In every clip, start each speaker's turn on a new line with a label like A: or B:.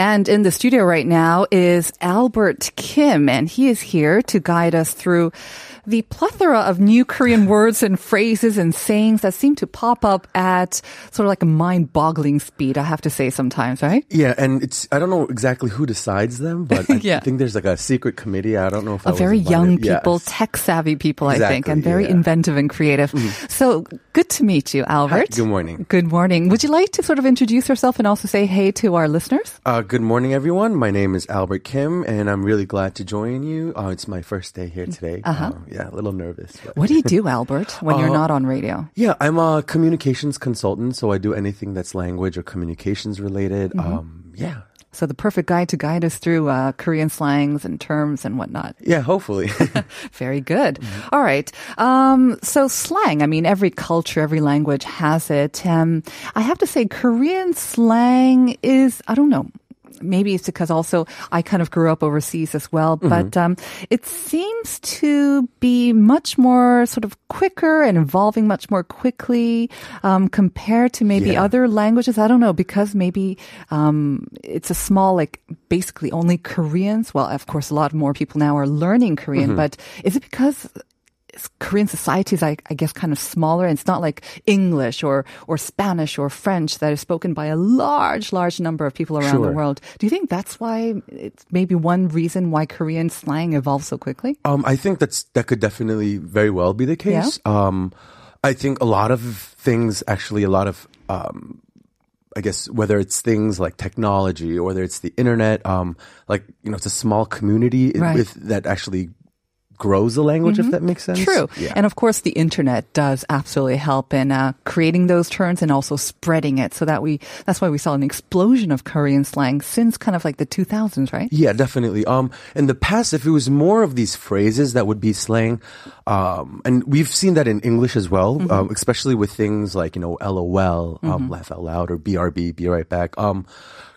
A: And in the studio right now is Albert Kim, and he is here to guide us through the plethora of new Korean words and phrases and sayings that seem to pop up at sort of like a mind-boggling speed, I have to say sometimes, right?
B: Yeah, and it's I don't know exactly who decides them, but I
A: Yeah.
B: think there's like a secret committee. I don't know if I
A: A very young people,
B: Yes.
A: tech-savvy people, I think, and very
B: yeah.
A: Inventive and creative. So good to meet you, Albert.
B: good morning.
A: Good morning. Would you like to sort of introduce yourself and also say hey to our listeners?
B: Uh, good morning, everyone. My name is Albert Kim, and I'm really glad to join you. Uh, it's my first day here today. Uh-huh. Yeah, a little nervous. But.
A: What do you do, Albert, when you're
B: Uh,
A: not on radio?
B: Yeah, I'm a communications consultant, so I do anything that's language or communications related.
A: Mm-hmm.
B: Um, yeah,
A: So the perfect guide to guide us through uh, Korean slangs and terms and whatnot.
B: yeah. Hopefully,
A: Very good.
B: Mm-hmm.
A: All right. Um, so slang. I mean, every culture, every language has it. Um, I have to say, Korean slang is. I don't know. Maybe it's because also I kind of grew up overseas as well,
B: Mm-hmm.
A: but um, it seems to be much more sort of quicker and evolving much more quickly um, compared to maybe
B: Yeah.
A: other languages. I don't know because maybe um, it's a small, like basically only Koreans. Well, of course, a lot more people now are learning Korean,
B: Mm-hmm.
A: but is it because Korean society is, I, I guess, kind of smaller. And it's not like English or, or Spanish or French that is spoken by a large, large number of people around the world. Do you think that's why it's maybe one reason why Korean slang evolved so quickly?
B: um, I think that's that could definitely very well be the case. Um, I think a lot of things, actually, a lot of um, I guess whether it's things like technology or whether it's the internet, um, like you know, it's a small community
A: Right.
B: with that actually grows the language, if that makes sense.
A: True.
B: Yeah.
A: And of course, the internet does absolutely help in uh, creating those terms and also spreading it so that we, that's why we saw an explosion of Korean slang since kind of like the 2000s, right?
B: Yeah, definitely. Um, in the past, if it was more of these phrases that would be slang, um, and we've seen that in English as well,
A: Mm-hmm.
B: um, especially with things like you know LOL, um, laugh out loud, or BRB, be right back. Um,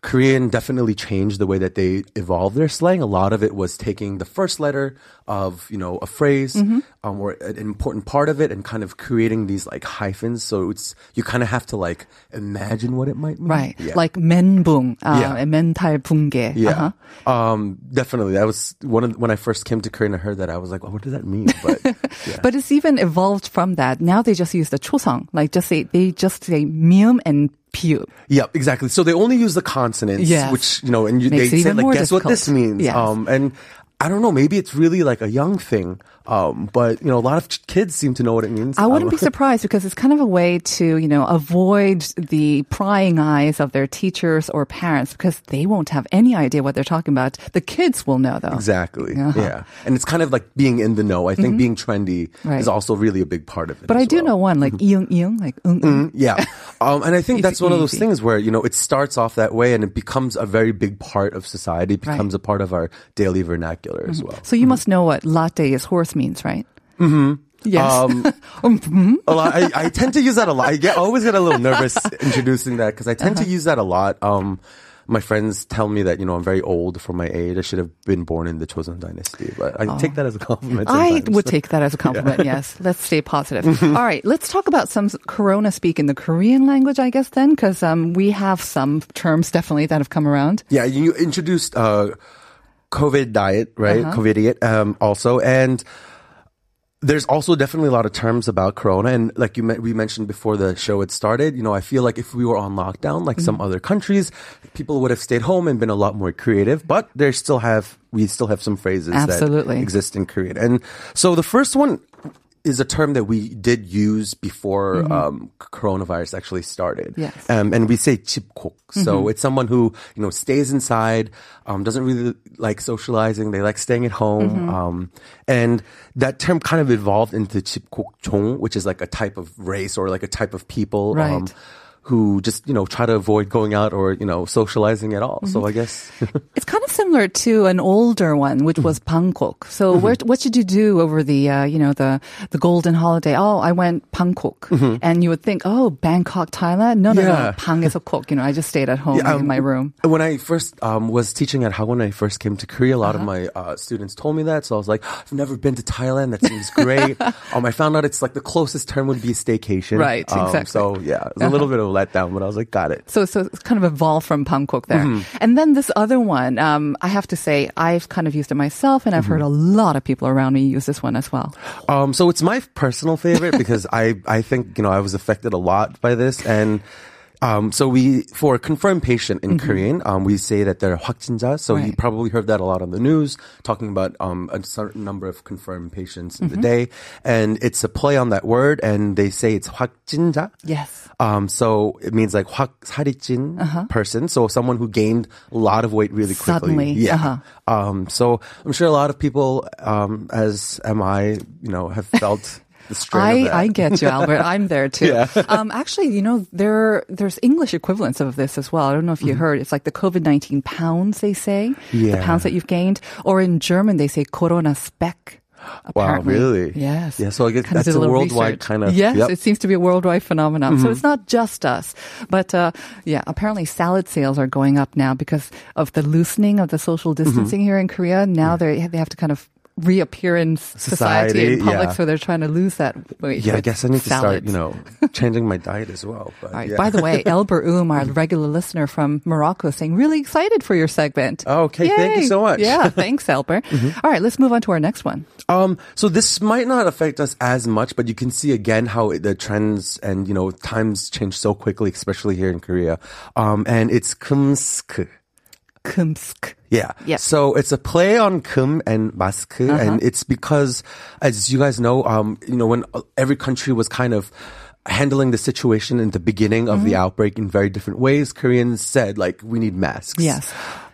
B: Korean definitely changed the way that they evolved their slang. A lot of it was taking the first letter of you know a phrase
A: mm-hmm.
B: um, or an important part of it and kind of creating these like hyphens. So it's you kind of have to like imagine what it might mean,
A: right?
B: Yeah.
A: Like menbung, uh,
B: yeah.
A: and mental bunge.
B: Yeah,
A: uh-huh.
B: um, definitely. That was one of when I first came to Korea and I heard that I was like, well, what does that mean? But yeah.
A: but it's even evolved from that. Now they just use the chosong, like just say they just say mium and piu.
B: yeah, exactly. So they only use the consonants,
A: Yes.
B: which, you know, and you, they say like, guess what this means?
A: Yes.
B: Um, and I don't know, maybe it's really like a young thing. Um, but you know, a lot of kids seem to know what it means.
A: I wouldn't
B: Um,
A: be surprised because it's kind of a way to, you know, avoid the prying eyes of their teachers or parents because they won't have any idea what they're talking about. The kids will know though.
B: Exactly.
A: Uh-huh.
B: Yeah. And it's kind of like being in the know. I think being trendy
A: Right.
B: is also really a big part of it.
A: But I do
B: well.
A: know one, like iung iung, like ung ung.
B: Yeah. Um, and I think that's one of those things where, you know, it starts off that way and it becomes a very big part of society, it
A: Right.
B: becomes a part of our daily vernacular as well.
A: So you must know what latte is horse means, right? Mm-hmm. Yes.
B: Um,
A: Mhm.
B: a lot, I, I tend to use that a lot. I get, always get a little nervous introducing that because I tend
A: Uh-huh.
B: to use that a lot. Um, my friends tell me that, you know, I'm very old for my age. I should have been born in the Chosun dynasty, but I take that as a compliment.
A: Oh. I would take that as a compliment, yes. Let's stay positive. All right, let's talk about some Corona speak in the Korean language, I guess, then, because um, we have some terms definitely that have come around.
B: Yeah, you introduced uh, COVID diet, right?
A: Uh-huh.
B: COVID diet, um, also, and there's also definitely a lot of terms about Corona, and like you we mentioned before the show had started. You know, I feel like if we were on lockdown, like some
A: Mm-hmm.
B: other countries, people would have stayed home and been a lot more creative. But there still have we still have some phrases
A: Absolutely.
B: that exist in Korean, and so the first one is a term that we did use before um, coronavirus actually started.
A: Yes.
B: Um, and we say chipkok. So it's someone who, you know, stays inside, um, doesn't really like socializing. They like staying at home. Um, and that term kind of evolved into chipkokjong, which is like a type of race or like a type of people.
A: Right
B: who just you know try to avoid going out or you know socializing at all. Mm-hmm. So I guess
A: it's kind of similar to an older one, which was
B: mm-hmm.
A: Bangkok. So mm-hmm. where, what did you do over the uh, you know the the golden holiday? Oh, I went Bangkok, mm-hmm. and you would think, oh, Bangkok, Thailand. No, no,
B: yeah.
A: no, Bang is a cook. You know, I just stayed at home
B: yeah, um,
A: in my room.
B: When I first um, was teaching at Hagwon, I first came to Korea. A lot uh-huh. of my uh, students told me that, so I was like, I've never been to Thailand. That seems great. um, I found out it's like the closest term would be staycation.
A: Right,
B: um,
A: exactly.
B: So yeah, uh-huh. a little bit of letdown, but I was like, got it.
A: So, so it's kind of evolved from Bangkok there.
B: Mm-hmm.
A: And then this other one, um, I have to say, I've kind of used it myself and I've heard a
B: Mm-hmm.
A: lot of people around me use this one as well.
B: Um, so it's my personal favorite because I, I think, you know, I was affected a lot by this. And um, so we, for a confirmed patient in Korean, um, we say that they're 확진자. So you
A: Right.
B: probably heard that a lot on the news, talking about um, a certain number of confirmed patients in the day. And it's a play on that word, and they say it's 확진자.
A: Yes.
B: Um, so it means like 확 살이 찐 person. So someone who gained a lot of weight really quickly.
A: Suddenly,
B: Yeah.
A: uh-huh.
B: Um, so I'm sure a lot of people, um, as am I, you know, have felt the strain
A: I. I get you, Albert. I'm there too.
B: Yeah.
A: Um, actually, you know, there there's English equivalents of this as well. I don't know if you heard. It's like the COVID nineteen pounds they say, the
B: Mm-hmm.
A: Pounds that you've gained, or in German they say Corona speck.
B: Wow, really?
A: Yes.
B: Yeah, so I guess
A: Kind
B: that's
A: did
B: a worldwide
A: research.
B: kind of-
A: Yes,
B: yep. Mm-hmm.
A: it seems to be a worldwide phenomenon. So it's not just us. But uh, yeah, apparently salad sales are going up now because of the loosening of the social
B: Mm-hmm.
A: distancing here in Korea. Now they they have to kind of reappear in society,
B: Society,
A: in public,
B: yeah.
A: so they're trying to lose that weight.
B: yeah, I guess I need to start, you know, changing my diet as well. But
A: All right.
B: yeah.
A: By the way, Elber Um, our regular listener from Morocco, saying really excited for your segment.
B: Oh, okay. Thank you so much. Mm-hmm.
A: Yeah, thanks, Elber. All right, let's move on to our next one.
B: Um, so this might not affect us as much, but you can see again how the trends and you know times change so quickly, especially here in Korea. Um, and it's kumsk.
A: Kumsk.
B: Yeah.
A: Yep.
B: So it's a play on kum and mask, and it's because, as you guys know, um, you know, when uh, every country was kind of handling the situation in the beginning of the outbreak in very different ways, Koreans said like, we need masks.
A: Yes.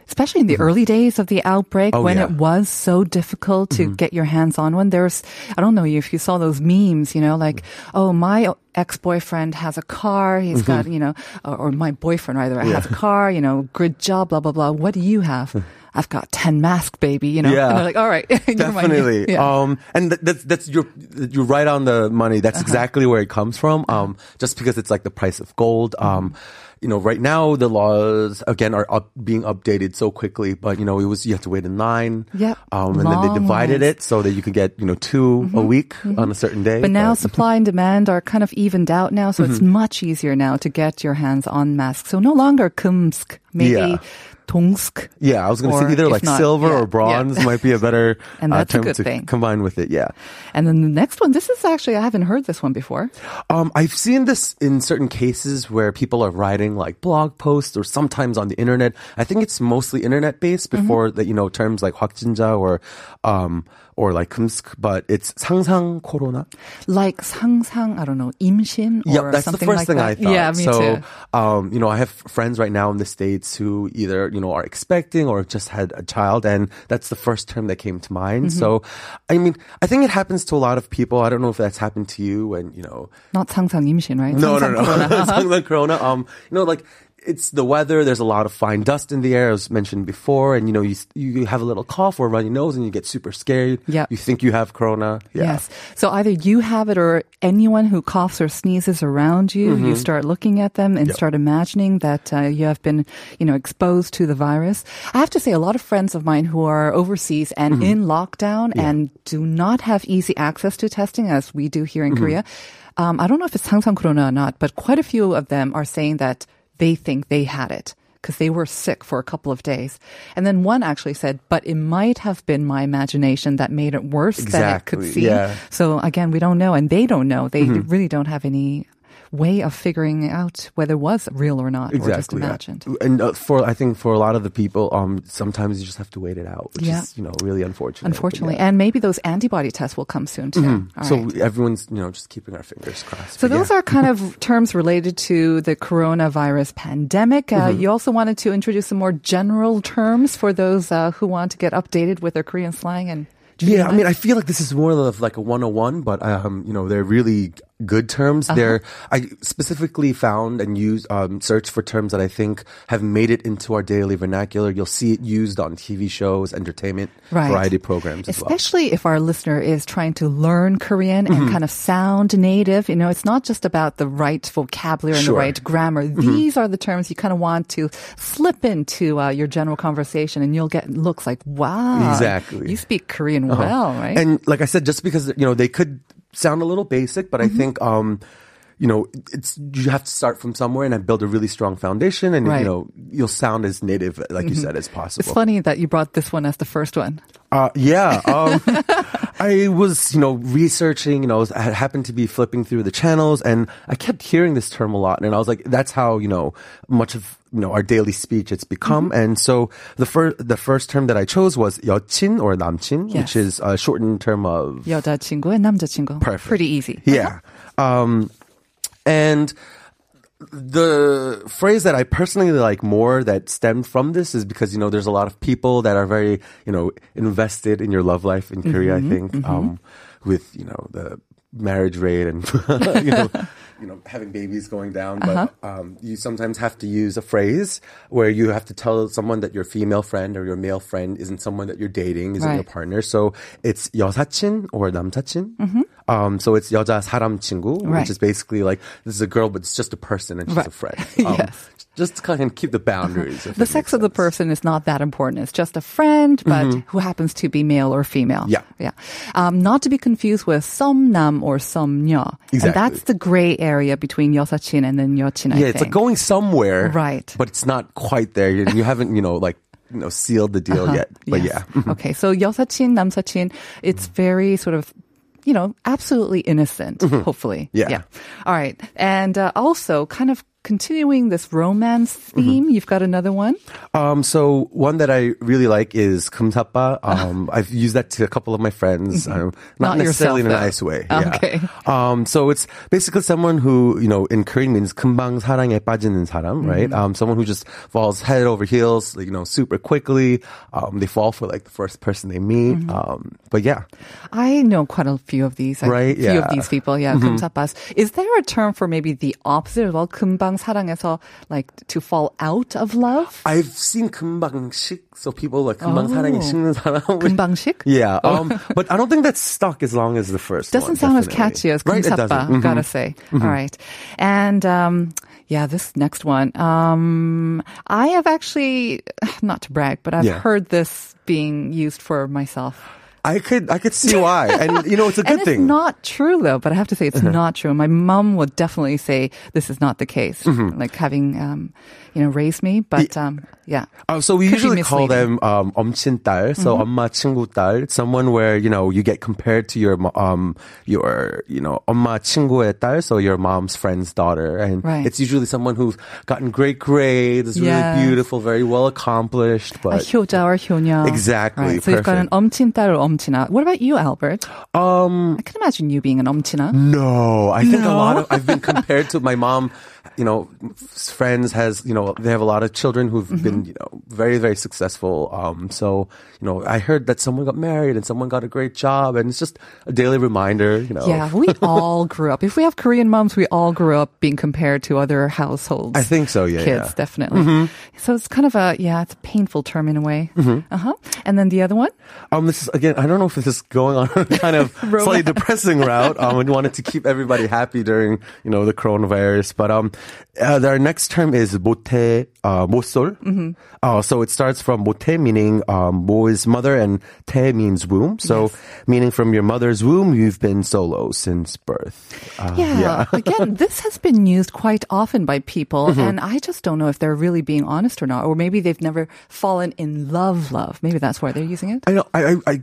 A: Especially in the early days of the outbreak
B: Oh,
A: when
B: yeah. Mm-hmm.
A: it was so difficult to get your hands on one. There's, I don't know if you saw those memes, you know, like, oh, my ex-boyfriend has a car. He's got, you know, or, or my boyfriend rather has a car, you know, good job, blah, blah, blah. What do you have? I've got 10 mask, baby, you know.
B: Yeah.
A: And they're like, all right.
B: Definitely.
A: Yeah.
B: Um, and th- that's, that's, you're, you're right on the money. That's exactly where it comes from. Um, just because it's like the price of gold. Um, you know, right now the laws again are up, being updated so quickly, but you know, it was, you have to wait in line.
A: Yep.
B: Um, and then they divided
A: lines.
B: it so that you could get, you know, 2 a week on a certain day.
A: But now supply and demand are kind of evened out now, so
B: Mm-hmm.
A: it's much easier now to get your hands on masks. So no longer Kumsk, maybe
B: Yeah.
A: Tongsk.
B: yeah, I was going to
A: Or
B: say either
A: if
B: like
A: not,
B: silver
A: yeah,
B: or bronze
A: yeah.
B: might be a better
A: And
B: uh,
A: that's a
B: term
A: good
B: to
A: thing.
B: combine with it. Yeah.
A: And then the next one, this is actually, I haven't heard this one before.
B: Um, I've seen this in certain cases where people are writing like blog posts or sometimes on the internet. I think it's mostly internet based
A: Mm-hmm.
B: before that, you know, terms like 확진자 or, um, or like kumsk, but it's 상상 corona.
A: Like 상상, I don't know, 임신 or
B: Yep, that's the
A: something
B: first
A: like
B: thing
A: that.
B: I thought.
A: Yeah, me
B: so,
A: too.
B: um, you know, I have friends right now in the States who either, you know, are expecting or just had a child and that's the first term that came to mind.
A: Mm-hmm.
B: So, I mean, I think it happens to a lot of people. I don't know if that's happened to you and, you know,
A: Not 상상 임신, right?
B: no, no,
A: 상상
B: no.
A: corona.
B: Something like Corona. Um, you know, like it's the weather. There's a lot of fine dust in the air, as mentioned before, and you know, you you have a little cough or a runny nose, and you get super scared.
A: Yeah,
B: You think you have Corona. Yeah.
A: Yes. So either you have it or anyone who coughs or sneezes around you,
B: Mm-hmm.
A: you start looking at them and start imagining that uh, you have been, you know, exposed to the virus. I have to say, a lot of friends of mine who are overseas and
B: Mm-hmm.
A: in lockdown and do not have easy access to testing as we do here in
B: Mm-hmm.
A: Korea. Um, I don't know if it's 상상 corona or not, but quite a few of them are saying that they think they had it because they were sick for a couple of days. And then one actually said, but it might have been my imagination that made it worse than it could
B: Exactly,
A: seem.
B: yeah.
A: So again, we don't know, and they don't know. They mm-hmm. really don't have any way of figuring out whether it was real or not, or just
B: Exactly. yeah.
A: imagined.
B: And uh, for I think for a lot of the people, um, sometimes you just have to wait it out, which
A: Yeah.
B: is you know really unfortunate.
A: Unfortunately,
B: yeah.
A: and maybe those antibody tests will come soon too. All
B: so
A: right.
B: everyone's you know just keeping our fingers crossed.
A: So those are kind of terms related to the coronavirus pandemic. Uh,
B: Mm-hmm.
A: You also wanted to introduce some more general terms for those uh, who want to get updated with their Korean slang and.
B: Yeah, I mean, I feel like this is more of like a 101, but um, you know, they're really good terms.
A: Uh-huh.
B: They're I specifically found and used um, searched for terms that I think have made it into our daily vernacular. You'll see it used on TV shows, entertainment,
A: Right.
B: variety programs as well.
A: Especially if our listener is trying to learn Korean and
B: Mm-hmm.
A: kind of sound native. You know, it's not just about the right vocabulary and the
B: Sure. Mm-hmm.
A: right grammar. These are the terms you kind of want to slip into uh, your general conversation and you'll get looks like, wow.
B: Exactly.
A: You speak Korean well, right?
B: And like I said, just because you know they could sound a little basic, but I
A: Mm-hmm.
B: think um, you know it's you have to start from somewhere and build a really strong foundation, and
A: Right.
B: you know you'll sound as native, like you said, as possible.
A: it's funny that you brought this one as the first one.
B: Uh, yeah. Um, I was, you know, researching, you know, I happened to be flipping through the channels and I kept hearing this term a lot. And I was like, that's how, you know, much of, you know, our daily speech it's become.
A: Mm-hmm.
B: And so the first, the first term that I chose was 여친 or 남친,
A: Yes.
B: which is a shortened term of
A: 여자친구 and 남자친구.
B: Perfect.
A: Pretty easy.
B: Yeah. Um, and the phrase that I personally like more that stemmed from this is because, you know, there's a lot of people that are very, you know, invested in your love life in Korea, I think, um, with, you know, the marriage rate and, you know, you know, having babies going down, but um, you sometimes have to use a phrase where you have to tell someone that your female friend or your male friend isn't someone that you're dating, isn't your
A: Right.
B: partner. So it's 여사친 or 남사친. Um, so it's 여자 사람 친구,
A: Right.
B: which is basically like this is a girl, but it's just a person and she's
A: Right.
B: a friend. Um,
A: Yes.
B: Just to kind of keep the boundaries. if
A: The
B: it
A: sex
B: makes
A: of the
B: sense.
A: person is not that important. It's just a friend, but who happens to be male or female.
B: Mm-hmm. Yeah.
A: Yeah. Um, not to be confused with 썸남 or 썸녀. And
B: Exactly.
A: that's the gray area between 여사친 and then 여친, I
B: Yeah,
A: think.
B: it's like going somewhere,
A: Right.
B: But it's not quite there. You, you haven't, you know, like you know, sealed the deal yet. But
A: Uh-huh. Yes.
B: yeah,
A: Okay. So 여사친, 남사친, it's very sort of, you know, absolutely innocent, hopefully.
B: Mm-hmm. Yeah.
A: All right. And uh, also kind of continuing this romance theme,
B: Mm-hmm.
A: you've got another one.
B: Um, so one that I really like is kumsapa. Um, I've used that to a couple of my friends. Um, not,
A: Not
B: necessarily in
A: yourself,
B: a
A: though.
B: nice way. Yeah.
A: Okay.
B: Um, so it's basically someone who, you know, in Korean means 금방 사랑에 빠지는 사람, right? Um, someone who just falls head over heels, you know, super quickly. Um, they fall for like the first person they meet. Um, but yeah.
A: I know quite a few of these. like,
B: Right,
A: few
B: yeah.
A: of these people. Yeah, 금사빠s. Is there a term for maybe the opposite as well? 금방 사랑해서 like to fall out of love?
B: I've seen 금방식, so people like 금방 사랑에
A: Oh.
B: 식는 사람. which-
A: 금방식?
B: Yeah, um, but I don't think that's stuck as long as the first
A: Doesn't
B: one,
A: sound as
B: definitely.
A: catchy as
B: right, it
A: 금사빠,
B: doesn't. Mhm.
A: gotta say. All right. And, um, yeah, this next one. Um, I have actually, not to brag, but I've
B: Yeah.
A: heard this being used for myself.
B: I could I could see why, and you know it's a
A: and
B: good thing. Uh-huh.
A: it's not true though, but I have to say it's not true. My mom would definitely say this is not the case.
B: Mm-hmm.
A: Like having, um, you know, raised me, but, um, yeah.
B: Uh, so we
A: Could be
B: usually call
A: misleading.
B: them um, 엄친딸, so
A: Mm-hmm.
B: 엄마 친구 딸, someone where you know you get compared to your mo- um your you know 엄마 친구의 딸, so your mom's friend's daughter, and
A: Right.
B: it's usually someone who's gotten great grades, is
A: Yes.
B: really beautiful, very well accomplished,
A: A
B: but
A: 효자 or 효녀.
B: Exactly,
A: Right. So you've got an 엄친딸 or what about you, Albert?
B: Um,
A: I can imagine you being an omtina.
B: No, I think
A: no.
B: a lot of I've been compared to my mom You know, friends has you know they have a lot of children who've
A: Mm-hmm.
B: been you know very very successful. Um, so you know I heard that someone got married and someone got a great job, and it's just a daily reminder. You know,
A: Yeah, we all grew up. If we have Korean moms, we all grew up being compared to other households.
B: I think so. Yeah,
A: Kids,
B: yeah.
A: definitely. So it's kind of a, yeah, it's a painful term in a way.
B: Mm-hmm.
A: Uh huh. And then the other one?
B: Um, this is again. I don't know if this is going on a kind of slightly depressing route. Um, we wanted to keep everybody happy during you know the coronavirus, but um, uh, our next term is 모태, uh, 모쏠. Mm-hmm. Uh, so it starts from 모태 meaning um, mo is mother and 태 means womb. So meaning from your mother's womb, you've been solo since birth. Uh,
A: Yeah. Again, this has been used quite often by people,
B: Mm-hmm.
A: and I just don't know if they're really being honest or not, or maybe they've never fallen in love. Love. Maybe that's why they're using it.
B: I know. I, I, I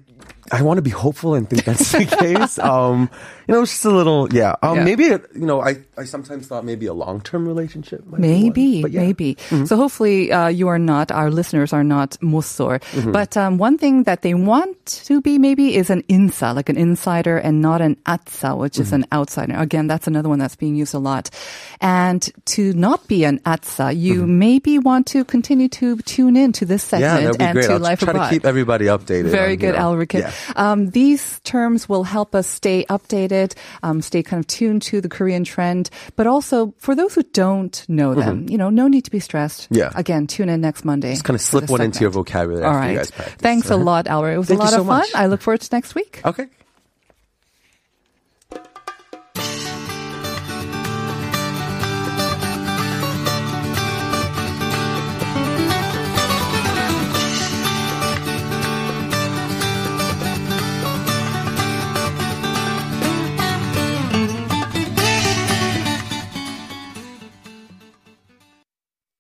B: I want to be hopeful and think that's the case. Um, you know, just a little, yeah. Um,
A: Yeah.
B: Maybe, it- you know, I, I sometimes thought maybe a long term relationship.
A: Maybe,
B: yeah.
A: maybe. So hopefully, uh, you are not, our listeners are not mussor.
B: Mm-hmm.
A: But um, one thing that they want to be maybe is an insa, like an insider, and not an atsa, which is
B: Mm-hmm.
A: an outsider. Again, that's another one that's being used a lot. And to not be an atsa, you maybe want to continue to tune in to this
B: Mm-hmm. Yeah,
A: segment
B: be
A: and
B: great.
A: to
B: I'll
A: Life
B: try
A: Abroad.
B: to keep everybody updated.
A: Very
B: on, you
A: good,
B: know,
A: Albert
B: Yeah.
A: Um, these terms will help us stay updated, um, stay kind of tuned to the Korean trend, but also for those who don't know them, you know, no need to be stressed.
B: Mm-hmm. Yeah.
A: Again, tune in next Monday.
B: Just kind of slip one into your vocabulary
A: All
B: after
A: right.
B: you guys.
A: Thanks a
B: Uh-huh.
A: lot, Albert. It was
B: Thank
A: a lot
B: so
A: of fun.
B: much.
A: I look forward to next week.
B: Okay.